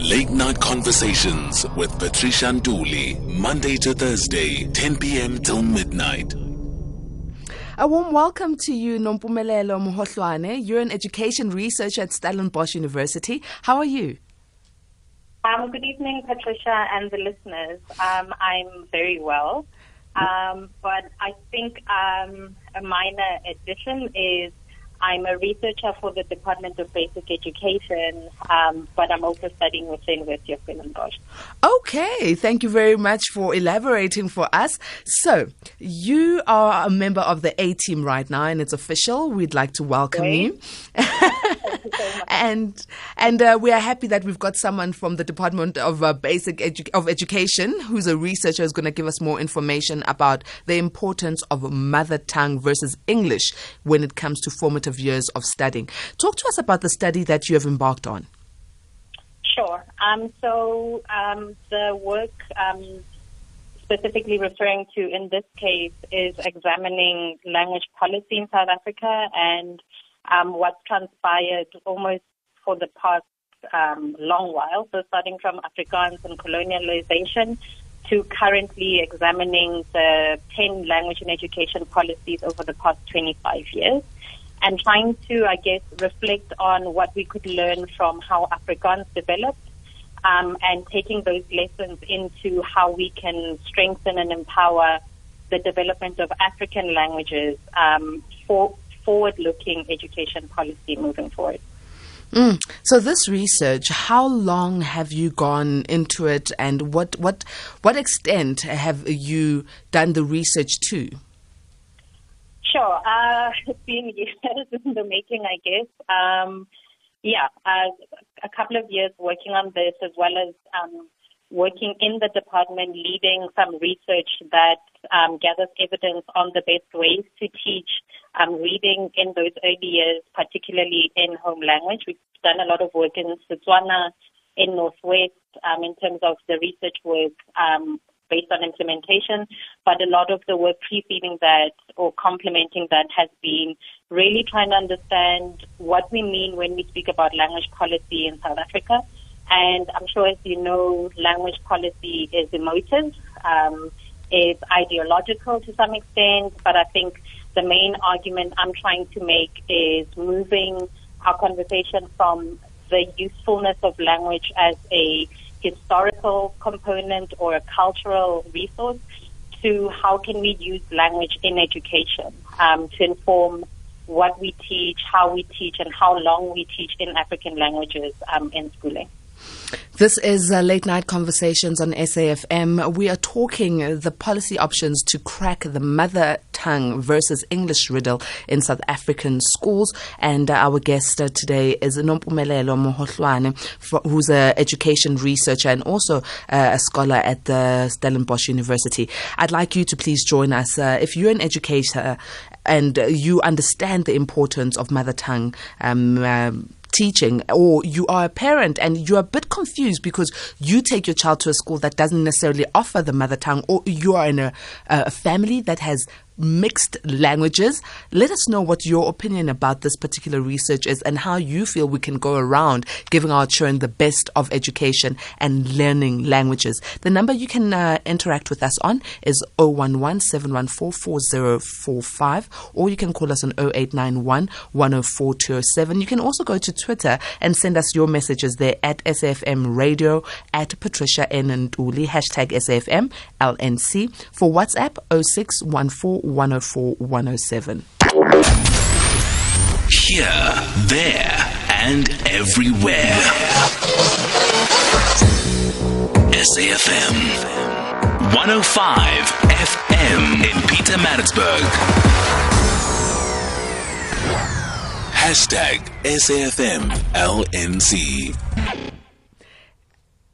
Late Night Conversations with Patricia Nduli, Monday to Thursday, 10 p.m. till midnight. A warm welcome to you, Nompumelelo Mohohlwane. You're an education researcher at Stellenbosch University. How are you? Um, good evening, Patricia and the listeners. Um, I'm very well. Um, but I think um, a minor addition is I'm a researcher for the Department of Basic Education, um, but I'm also studying with the University of Stellenbosch. Okay, thank you very much for elaborating for us. So, you are a member of the A team right now, and it's official. We'd like to welcome you. and and uh, we are happy that we've got someone from the Department of uh, Basic Edu- of Education who's a researcher who's going to give us more information about the importance of mother tongue versus English when it comes to formative years of studying. Talk to us about the study that you have embarked on. Sure. Um, so um, the work um, specifically referring to in this case is examining language policy in South Africa and um, what's transpired almost for the past um, long while. So starting from Afrikaans and colonialization to currently examining the 10 language and education policies over the past 25 years and trying to, I guess, reflect on what we could learn from how Afrikaans developed um, and taking those lessons into how we can strengthen and empower the development of African languages um, for forward-looking education policy moving forward. Mm. So this research, how long have you gone into it, and what what what extent have you done the research to? Sure. Uh, it's been years in the making, I guess. Um, yeah, uh, a couple of years working on this as well as um, working in the department, leading some research that um, gathers evidence on the best ways to teach um, reading in those early years, particularly in home language. We've done a lot of work in Setswana, in Northwest, um, in terms of the research work um, based on implementation, but a lot of the work preceding that or complementing that has been really trying to understand what we mean when we speak about language policy in South Africa. And I'm sure, as you know, language policy is emotive, um, is ideological to some extent, but I think the main argument I'm trying to make is moving our conversation from the usefulness of language as a historical component or a cultural resource to how can we use language in education um, to inform what we teach, how we teach, and how long we teach in African languages um, in schooling. This is uh, Late Night Conversations on SAFM. We are talking the policy options to crack the mother tongue versus English riddle in South African schools. And uh, our guest uh, today is Nompumelelo Mohohlwane, for, who's an education researcher and also uh, a scholar at the Stellenbosch University. I'd like you to please join us. Uh, if you're an educator and you understand the importance of mother tongue, um, um, teaching or you are a parent and you're a bit confused because you take your child to a school that doesn't necessarily offer the mother tongue or you are in a, a family that has mixed languages. Let us know what your opinion about this particular research is and how you feel we can go around giving our children the best of education and learning languages. The number you can uh, interact with us on is 011 714 4045 or you can call us on 0891 104 207. You can also go to Twitter and send us your messages there at SAFM Radio, at Patricia N. Nduli, hashtag SAFM LNC. For WhatsApp, 0614 104 107. Here, there, and everywhere. SAFM 105 FM in Pietermaritzburg. Hashtag SAFM LNC.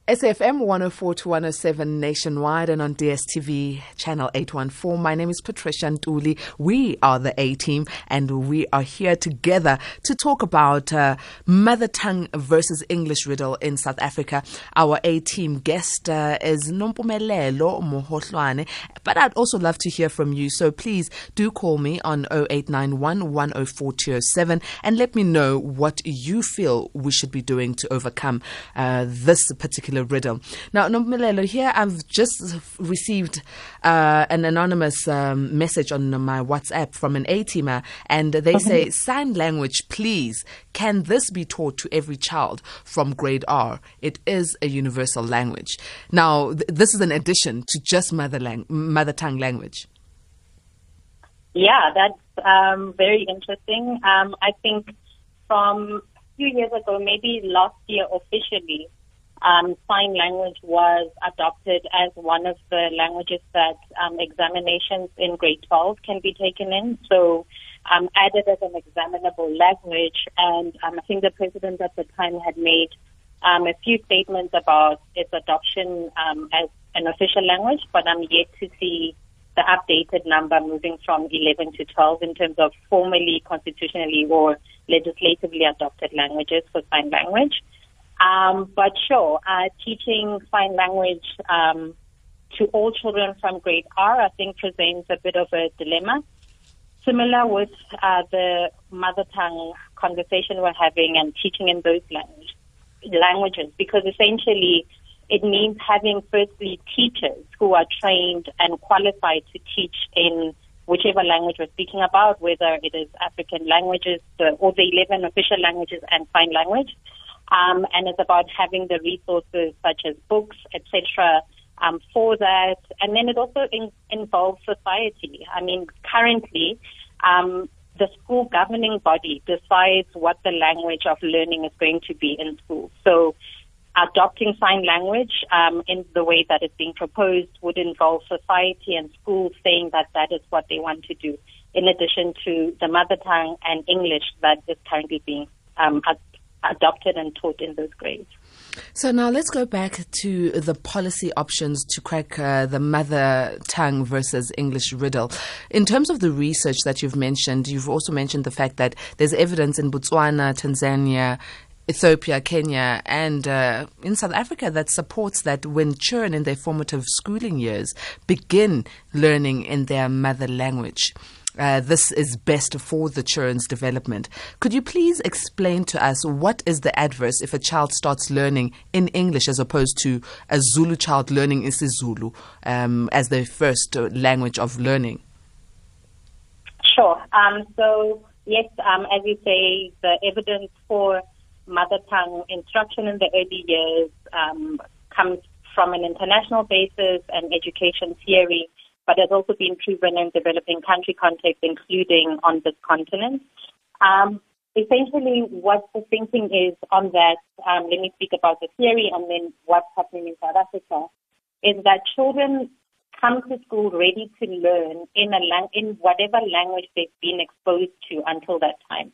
SAFM 104 to 107 nationwide and on DSTV channel 814. My name is Patricia Ntuli. We are the A team and we are here together to talk about uh, mother tongue versus English riddle in South Africa. Our A team guest uh, is Nompumelelo Mohohlwane, but I'd also love to hear from you. So please do call me on 0891 104 207 and let me know what you feel we should be doing to overcome uh, this particular particular riddle. Now, Nompumelelo, here I've just received uh, an anonymous um, message on my WhatsApp from an A-teamer, and they say, sign language, please. Can this be taught to every child from grade R? It is a universal language. Now, th- this is an addition to just mother, lang- mother tongue language. Yeah, that's um, very interesting. Um, I think from a few years ago, maybe last year officially, um, sign language was adopted as one of the languages that um, examinations in grade 12 can be taken in. So um, added as an examinable language. And um, I think the president at the time had made um, a few statements about its adoption um, as an official language, but I'm yet to see the updated number moving from 11 to 12 in terms of formally, constitutionally, or legislatively adopted languages for sign language. Um, but sure, uh, teaching sign language um, to all children from grade R, I think, presents a bit of a dilemma. Similar with uh, the mother tongue conversation we're having and teaching in those language, languages, because essentially it means having firstly teachers who are trained and qualified to teach in whichever language we're speaking about, whether it is African languages or the 11 official languages and sign language um, and it's about having the resources such as books, etc., um, for that. And then it also in, involves society. I mean, currently, um, the school governing body decides what the language of learning is going to be in school. So, adopting sign language um, in the way that is being proposed would involve society and schools saying that that is what they want to do, in addition to the mother tongue and English that is currently being um, adopted and taught in those grades. So now let's go back to the policy options to crack uh, the mother tongue versus English riddle. In terms of the research that you've mentioned, you've also mentioned the fact that there's evidence in Botswana, Tanzania, Ethiopia, Kenya, and uh, in South Africa that supports that when children in their formative schooling years begin learning in their mother language uh, this is best for the children's development. Could you please explain to us what is the adverse if a child starts learning in English as opposed to a Zulu child learning in isiZulu um, as their first uh, language of learning? Sure. Um, so, yes, um, as you say, the evidence for mother tongue instruction in the early years um, comes from an international basis and education theory but has also been proven in developing country contexts, including on this continent. Um, essentially, what the thinking is on that, um, let me speak about the theory and then what's happening in South Africa, is that children come to school ready to learn in a lang- in whatever language they've been exposed to until that time.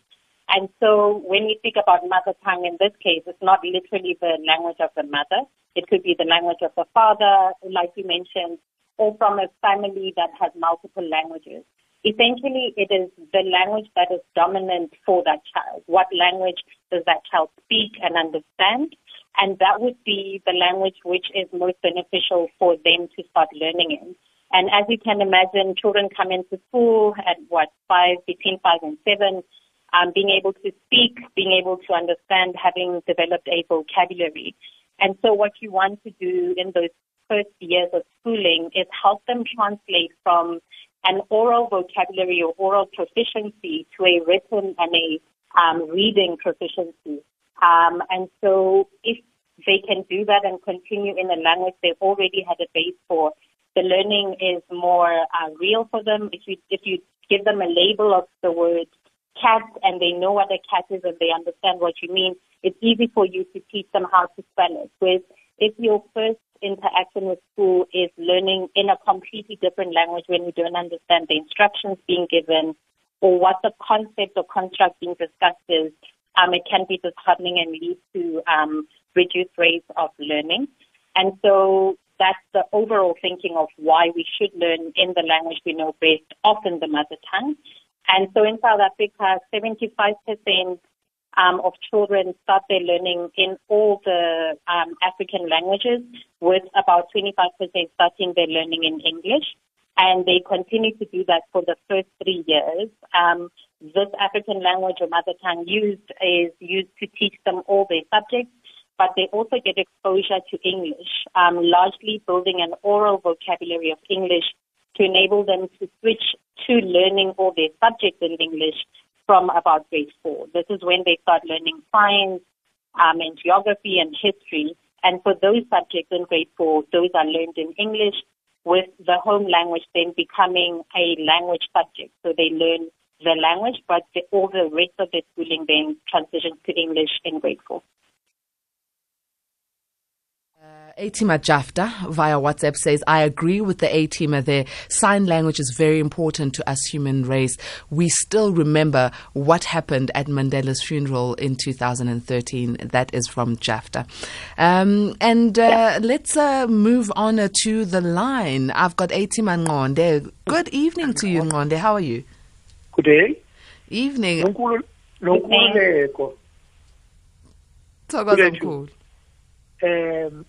And so when we speak about mother tongue in this case, it's not literally the language of the mother. It could be the language of the father, like you mentioned, or from a family that has multiple languages. Essentially, it is the language that is dominant for that child. What language does that child speak and understand? And that would be the language which is most beneficial for them to start learning in. And as you can imagine, children come into school at what, five, between five and seven, um, being able to speak, being able to understand, having developed a vocabulary. And so what you want to do in those first years of schooling is help them translate from an oral vocabulary or oral proficiency to a written and a um, reading proficiency. Um, and so if they can do that and continue in a language they've already had a base for, the learning is more uh, real for them. If you if you give them a label of the word cat and they know what a cat is and they understand what you mean, it's easy for you to teach them how to spell it. Whereas if your first interaction with school is learning in a completely different language when you don't understand the instructions being given or what the concept or construct being discussed is, um, it can be disheartening and lead to um, reduced rates of learning. And so that's the overall thinking of why we should learn in the language we know best, often the mother tongue. And so in South Africa, 75% um, of children start their learning in all the um, African languages, with about 25% starting their learning in English. And they continue to do that for the first three years. Um, this African language or mother tongue used is used to teach them all their subjects but they also get exposure to English, um, largely building an oral vocabulary of English to enable them to switch to learning all their subjects in English from about grade four. This is when they start learning science um, and geography and history. And for those subjects in grade four, those are learned in English with the home language then becoming a language subject. So they learn the language, but the, all the rest of the schooling then transitions to English in grade four. A-teamer Jafta via WhatsApp says, I agree with the A-teamer there. Sign language is very important to us human race. We still remember what happened at Mandela's funeral in 2013. That is from Jafta. Um, and uh, let's uh, move on to the line. I've got A-teamer Ngonde. Good evening to you, Ngonde. How are you? Good day. Evening. Nonkululeko. Thokoza Um,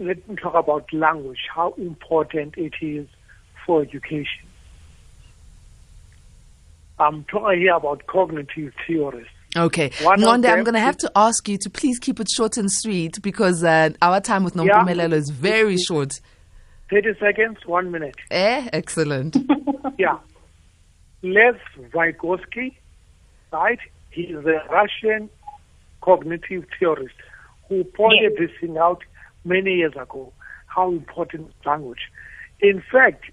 let me talk about language, how important it is for education. I'm talking here about cognitive theories. Okay. Ngonde, I'm going to have to ask you to please keep it short and sweet because uh, our time with Nompumelelo yeah. is very short. 30 seconds, one minute. Eh, excellent. yeah. Lev Vygotsky, right? He is a Russian cognitive theorist who pointed yeah. this thing out many years ago how important language. In fact,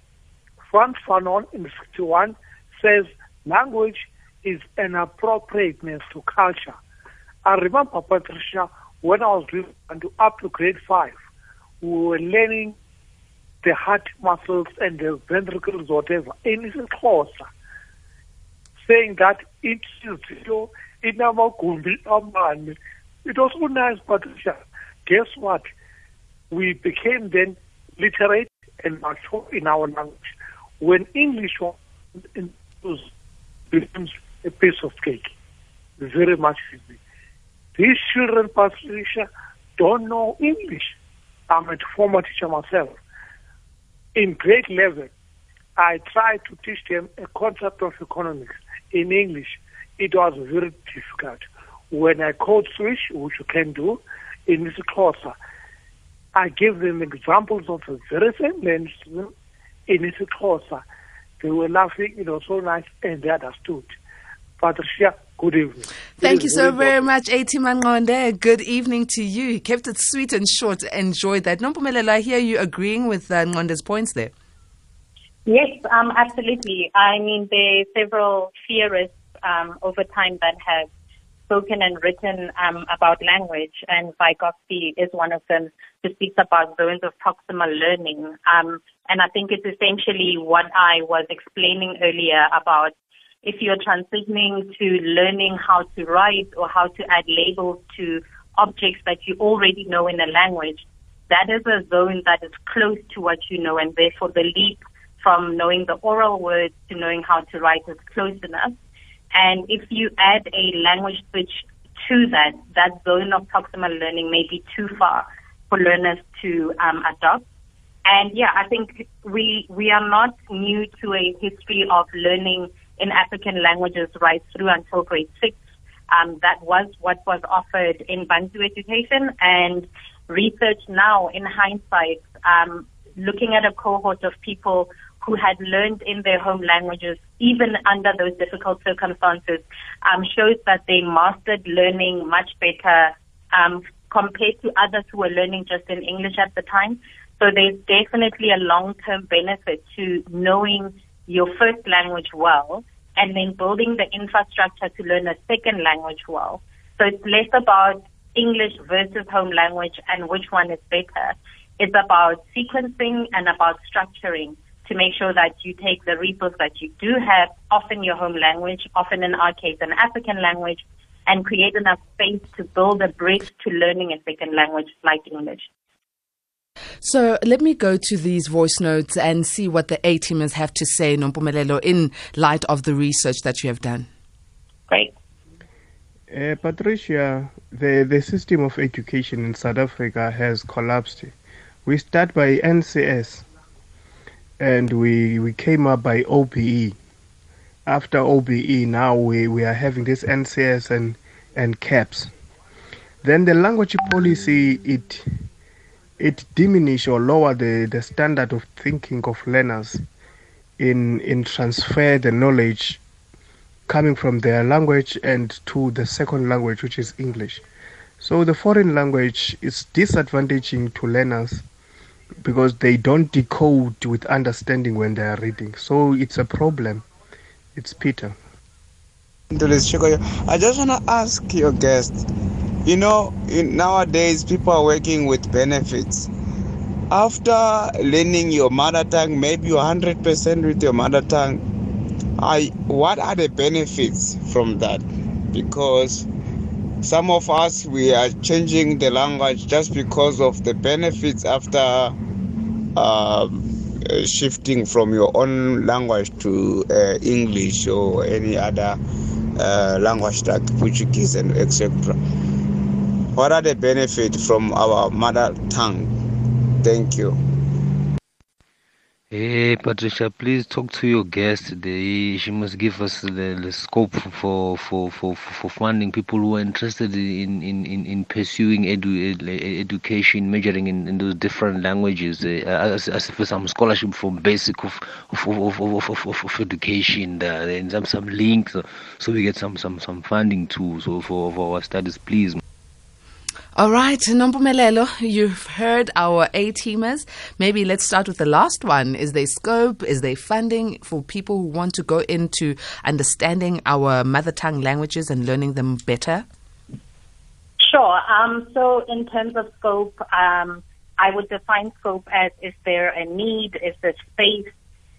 Frantz Fanon in 61 says language is an appropriateness to culture. I remember, Patricia, when I was up to grade five, we were learning the heart muscles and the ventricles, whatever, in Xhosa, saying that it is inamagumbi amane. It was so nice, Patricia. Guess what? We became then literate and mature in our language. When English was becomes a piece of cake, very much. These children, Patricia, don't know English. I'm a former teacher myself. In grade level, I tried to teach them a concept of economics in English. It was very difficult. When I code switch, which you can do, in this course, I gave them examples of the very same language in isiXhosa. They were laughing, you know, so nice, and they understood. Patricia, good evening. Thank you so very much, A-teamer Ngonde. Good evening to you. You kept it sweet and short. Enjoyed that. Nompumelelo, I hear you agreeing with uh, Ngonde's points there. Yes, um, absolutely. I mean, there are several theorists um, over time that have spoken and written um, about language, and Vygotsky is one of them who speaks about zones of proximal learning. Um, and I think it's essentially what I was explaining earlier about if you're transitioning to learning how to write or how to add labels to objects that you already know in a language, that is a zone that is close to what you know, and therefore the leap from knowing the oral words to knowing how to write is close enough. And if you add a language switch to that, that zone of proximal learning may be too far for learners to um, adopt. And yeah, I think we we are not new to a history of learning in African languages right through until grade six. Um, that was what was offered in Bantu education, and research now, in hindsight, um, looking at a cohort of people who had learned in their home languages, even under those difficult circumstances, um, shows that they mastered learning much better um, compared to others who were learning just in English at the time. So there's definitely a long-term benefit to knowing your first language well and then building the infrastructure to learn a second language well. So it's less about English versus home language and which one is better. It's about sequencing and about structuring to make sure that you take the resource that you do have, often your home language, often in our case an African language, and create enough space to build a bridge to learning a second language like English. So let me go to these voice notes and see what the A teamers have to say, Nompumelelo, in light of the research that you have done. Great. Uh, Patricia, the, the system of education in South Africa has collapsed. We start by NCS and we, we came up by OBE. After OBE, now we, we are having this NCS and, and CAPS. Then the language policy, it it diminish or lower the, the standard of thinking of learners in in transfer the knowledge coming from their language and to the second language which is English. So the foreign language is disadvantaging to learners because they don't decode with understanding when they are reading. So it's a problem. It's Peter. I just want to ask your guest you know, in, nowadays people are working with benefits. After learning your mother tongue, maybe you're 100% with your mother tongue, I, what are the benefits from that? Because some of us, we are changing the language just because of the benefits after um, shifting from your own language to uh, English or any other uh, language like Portuguese and etc. What are the benefits from our mother tongue? Thank you. Hey Patricia, please talk to your guest today. She must give us the, the scope for, for, for, for funding people who are interested in, in, in, in pursuing edu, education, majoring in, in those different languages. Uh, as, as for some scholarship for basic of of, of, of, of, of education, uh, and some some links, so we get some some some funding too. So for, for our studies, please. All right, Nompumelelo, you've heard our A teamers. Maybe let's start with the last one. Is there scope? Is there funding for people who want to go into understanding our mother tongue languages and learning them better? Sure. Um, so, in terms of scope, um, I would define scope as is there a need, is there space,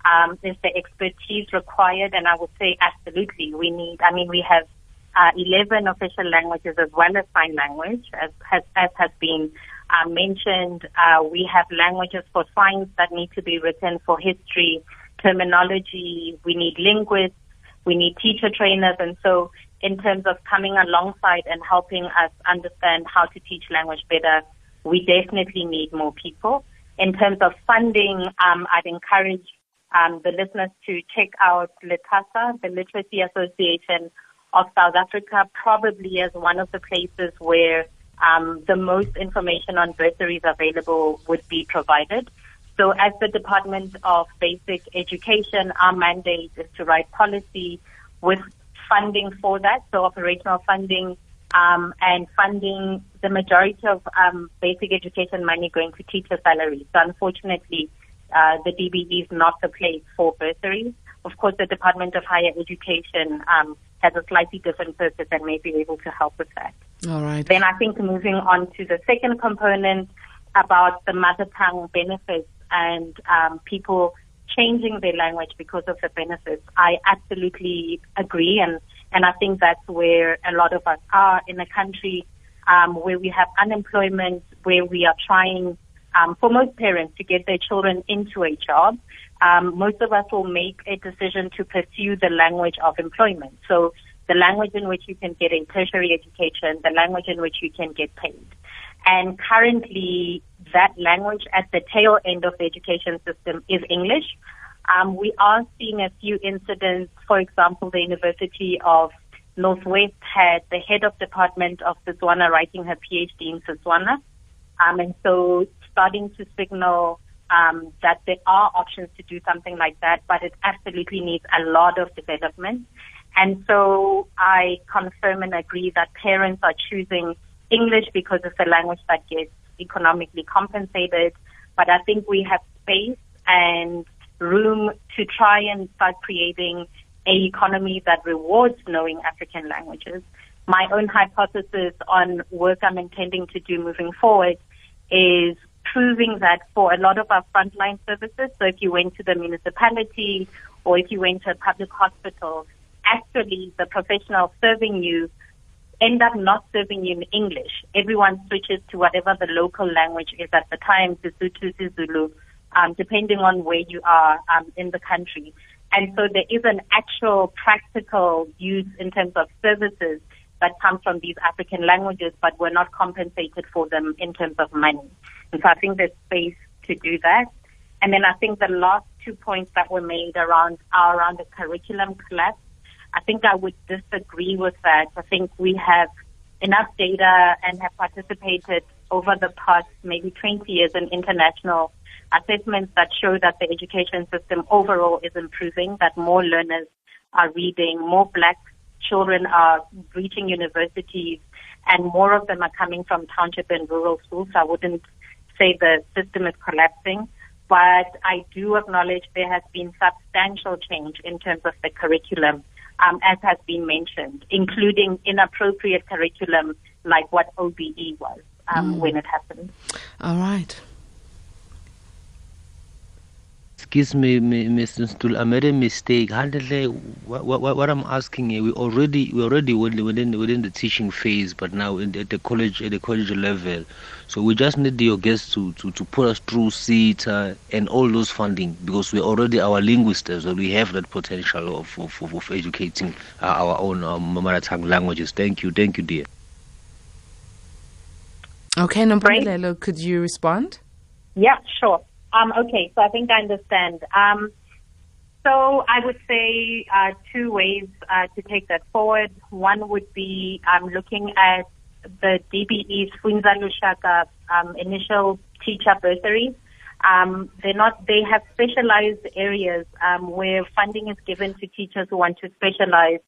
um, is there expertise required? And I would say absolutely we need. I mean, we have uh, 11 official languages as well as sign language, as has, as has been uh, mentioned. Uh, we have languages for signs that need to be written for history, terminology. We need linguists. We need teacher trainers. And so in terms of coming alongside and helping us understand how to teach language better, we definitely need more people. In terms of funding, um, I'd encourage um, the listeners to check out LITASA, the Literacy Association of South Africa probably as one of the places where um, the most information on bursaries available would be provided. So as the Department of Basic Education, our mandate is to write policy with funding for that, so operational funding um, and funding the majority of um, basic education money going to teacher salaries. So unfortunately, uh, the DBE is not the place for bursaries. Of course, the Department of Higher Education um, has a slightly different purpose and may be able to help with that. All right. Then I think moving on to the second component about the mother tongue benefits and um, people changing their language because of the benefits, I absolutely agree. And, and I think that's where a lot of us are in a country um, where we have unemployment, where we are trying, um, for most parents, to get their children into a job um, most of us will make a decision to pursue the language of employment. So the language in which you can get a tertiary education, the language in which you can get paid. And currently, that language at the tail end of the education system is English. Um, we are seeing a few incidents. For example, the University of Northwest had the head of department of Setswana writing her PhD in Setswana. Um, and so starting to signal um, that there are options to do something like that, but it absolutely needs a lot of development. And so I confirm and agree that parents are choosing English because it's a language that gets economically compensated. But I think we have space and room to try and start creating a economy that rewards knowing African languages. My own hypothesis on work I'm intending to do moving forward is proving that for a lot of our frontline services, so if you went to the municipality or if you went to a public hospital, actually the professional serving you end up not serving you in English. Everyone switches to whatever the local language is at the time, Sesotho, Zulu, um, depending on where you are um, in the country. And so there is an actual practical use in terms of services that come from these African languages, but we're not compensated for them in terms of money. And so I think there's space to do that. And then I think the last two points that were made around are around the curriculum collapse. I think I would disagree with that. I think we have enough data and have participated over the past maybe 20 years in international assessments that show that the education system overall is improving, that more learners are reading, more black children are reaching universities, and more of them are coming from township and rural schools. So I wouldn't say the system is collapsing, but I do acknowledge there has been substantial change in terms of the curriculum, um, as has been mentioned, including inappropriate curriculum like what OBE was um, mm. when it happened. All right excuse me, Mr. Stool, I made a mistake. What, what, what I'm asking you, we already we already within within the teaching phase, but now in the, at the college at the college level. So we just need your guests to, to, to put us through SETA and all those funding because we're already our linguists, so we have that potential of of, of, of educating our own um, mother tongue languages. Thank you, thank you, dear. Okay, Nompumelelo, could you respond? Yeah, sure. Um, okay, so I think I understand. Um, so I would say uh, two ways uh, to take that forward. One would be um, looking at the DBE's Funza Lushaka um, initial teacher bursaries. Um, they're not, they have specialized areas um, where funding is given to teachers who want to specialize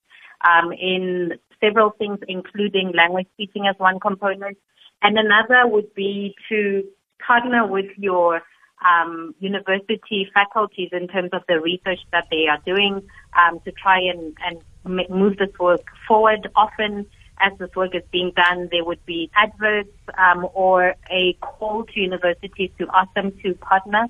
um, in several things, including language teaching as one component. And another would be to partner with your um, university faculties in terms of the research that they are doing um, to try and, and move this work forward. Often, as this work is being done, there would be adverts um, or a call to universities to ask them to partner.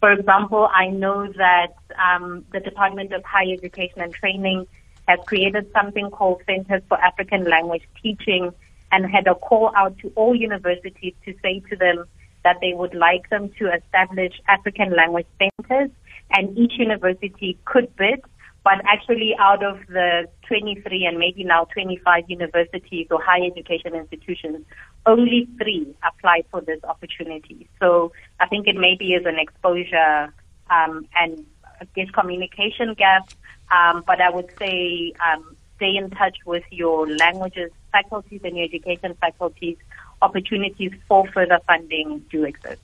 For example, I know that um, the Department of Higher Education and Training has created something called Centers for African Language Teaching and had a call out to all universities to say to them, that they would like them to establish African language centers, and each university could bid. But actually, out of the 23 and maybe now 25 universities or higher education institutions, only three applied for this opportunity. So I think it maybe is an exposure um, and guess communication gap. Um, but I would say um, stay in touch with your languages faculties and your education faculties opportunities for further funding do exist.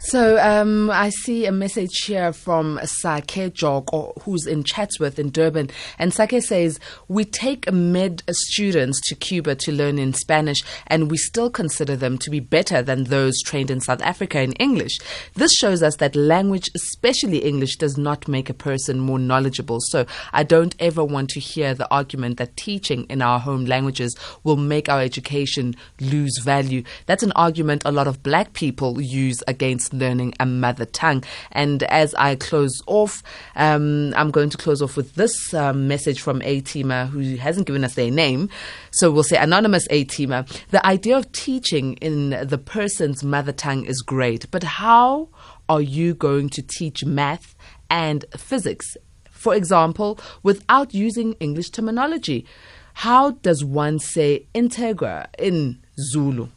So um, I see a message here from Sake Jog, who's in Chatsworth in Durban. And Sake says, We take med students to Cuba to learn in Spanish, and we still consider them to be better than those trained in South Africa in English. This shows us that language, especially English, does not make a person more knowledgeable. So I don't ever want to hear the argument that teaching in our home languages will make our education lose value. That's an argument a lot of black people use against learning a mother tongue. And as I close off, um, I'm going to close off with this um, message from A Teamer, who hasn't given us their name. So we'll say anonymous A Teamer. The idea of teaching in the person's mother tongue is great, but how are you going to teach math and physics, for example, without using English terminology? How does one say integra in Zulu?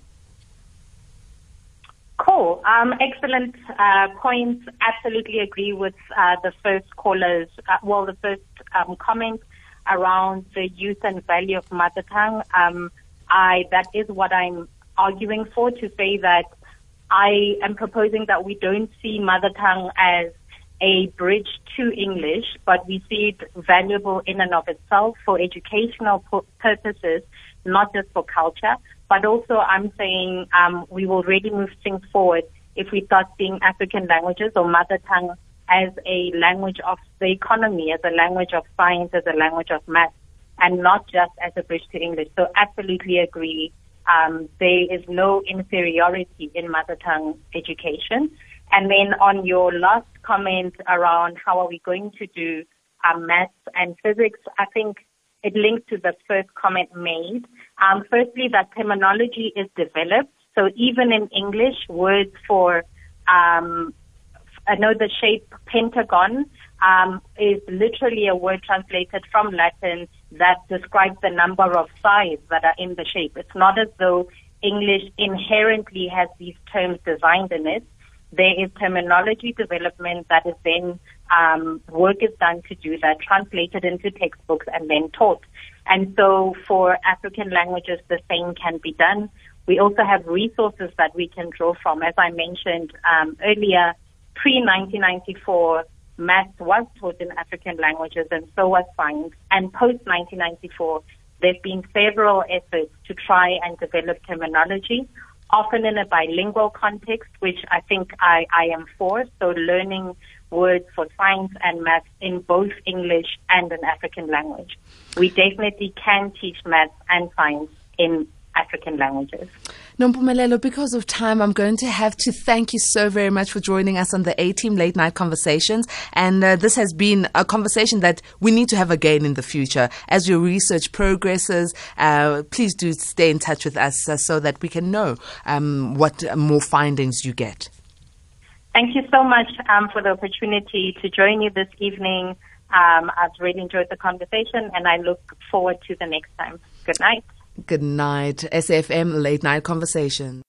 Cool. Um, excellent uh, points. Absolutely agree with uh, the first callers. Uh, well, the first um, comment around the use and value of mother tongue. Um, I that is what I'm arguing for to say that I am proposing that we don't see mother tongue as a bridge to English, but we see it valuable in and of itself for educational purposes, not just for culture. But also, I'm saying um, we will really move things forward if we start seeing African languages or mother tongue as a language of the economy, as a language of science, as a language of math, and not just as a bridge to English. So, absolutely agree. Um, there is no inferiority in mother tongue education. And then on your last comment around how are we going to do um, maths and physics, I think it links to the first comment made. Um, firstly, that terminology is developed. So even in English, words for, um, I know the shape pentagon um, is literally a word translated from Latin that describes the number of sides that are in the shape. It's not as though English inherently has these terms designed in it. There is terminology development that is then um, work is done to do that, translated into textbooks and then taught. And so for African languages, the same can be done. We also have resources that we can draw from. As I mentioned um, earlier, pre-1994, math was taught in African languages and so was science. And post-1994, there have been several efforts to try and develop terminology, often in a bilingual context, which I think I, I am for. So learning words for science and maths in both English and an African language. We definitely can teach maths and science in African languages. Nompumelelo, because of time, I'm going to have to thank you so very much for joining us on the A Team Late Night Conversations. And uh, this has been a conversation that we need to have again in the future. As your research progresses, uh, please do stay in touch with us uh, so that we can know um, what more findings you get. Thank you so much um, for the opportunity to join you this evening. Um, I've really enjoyed the conversation and I look forward to the next time. Good night. Good night. SFM Late Night Conversation.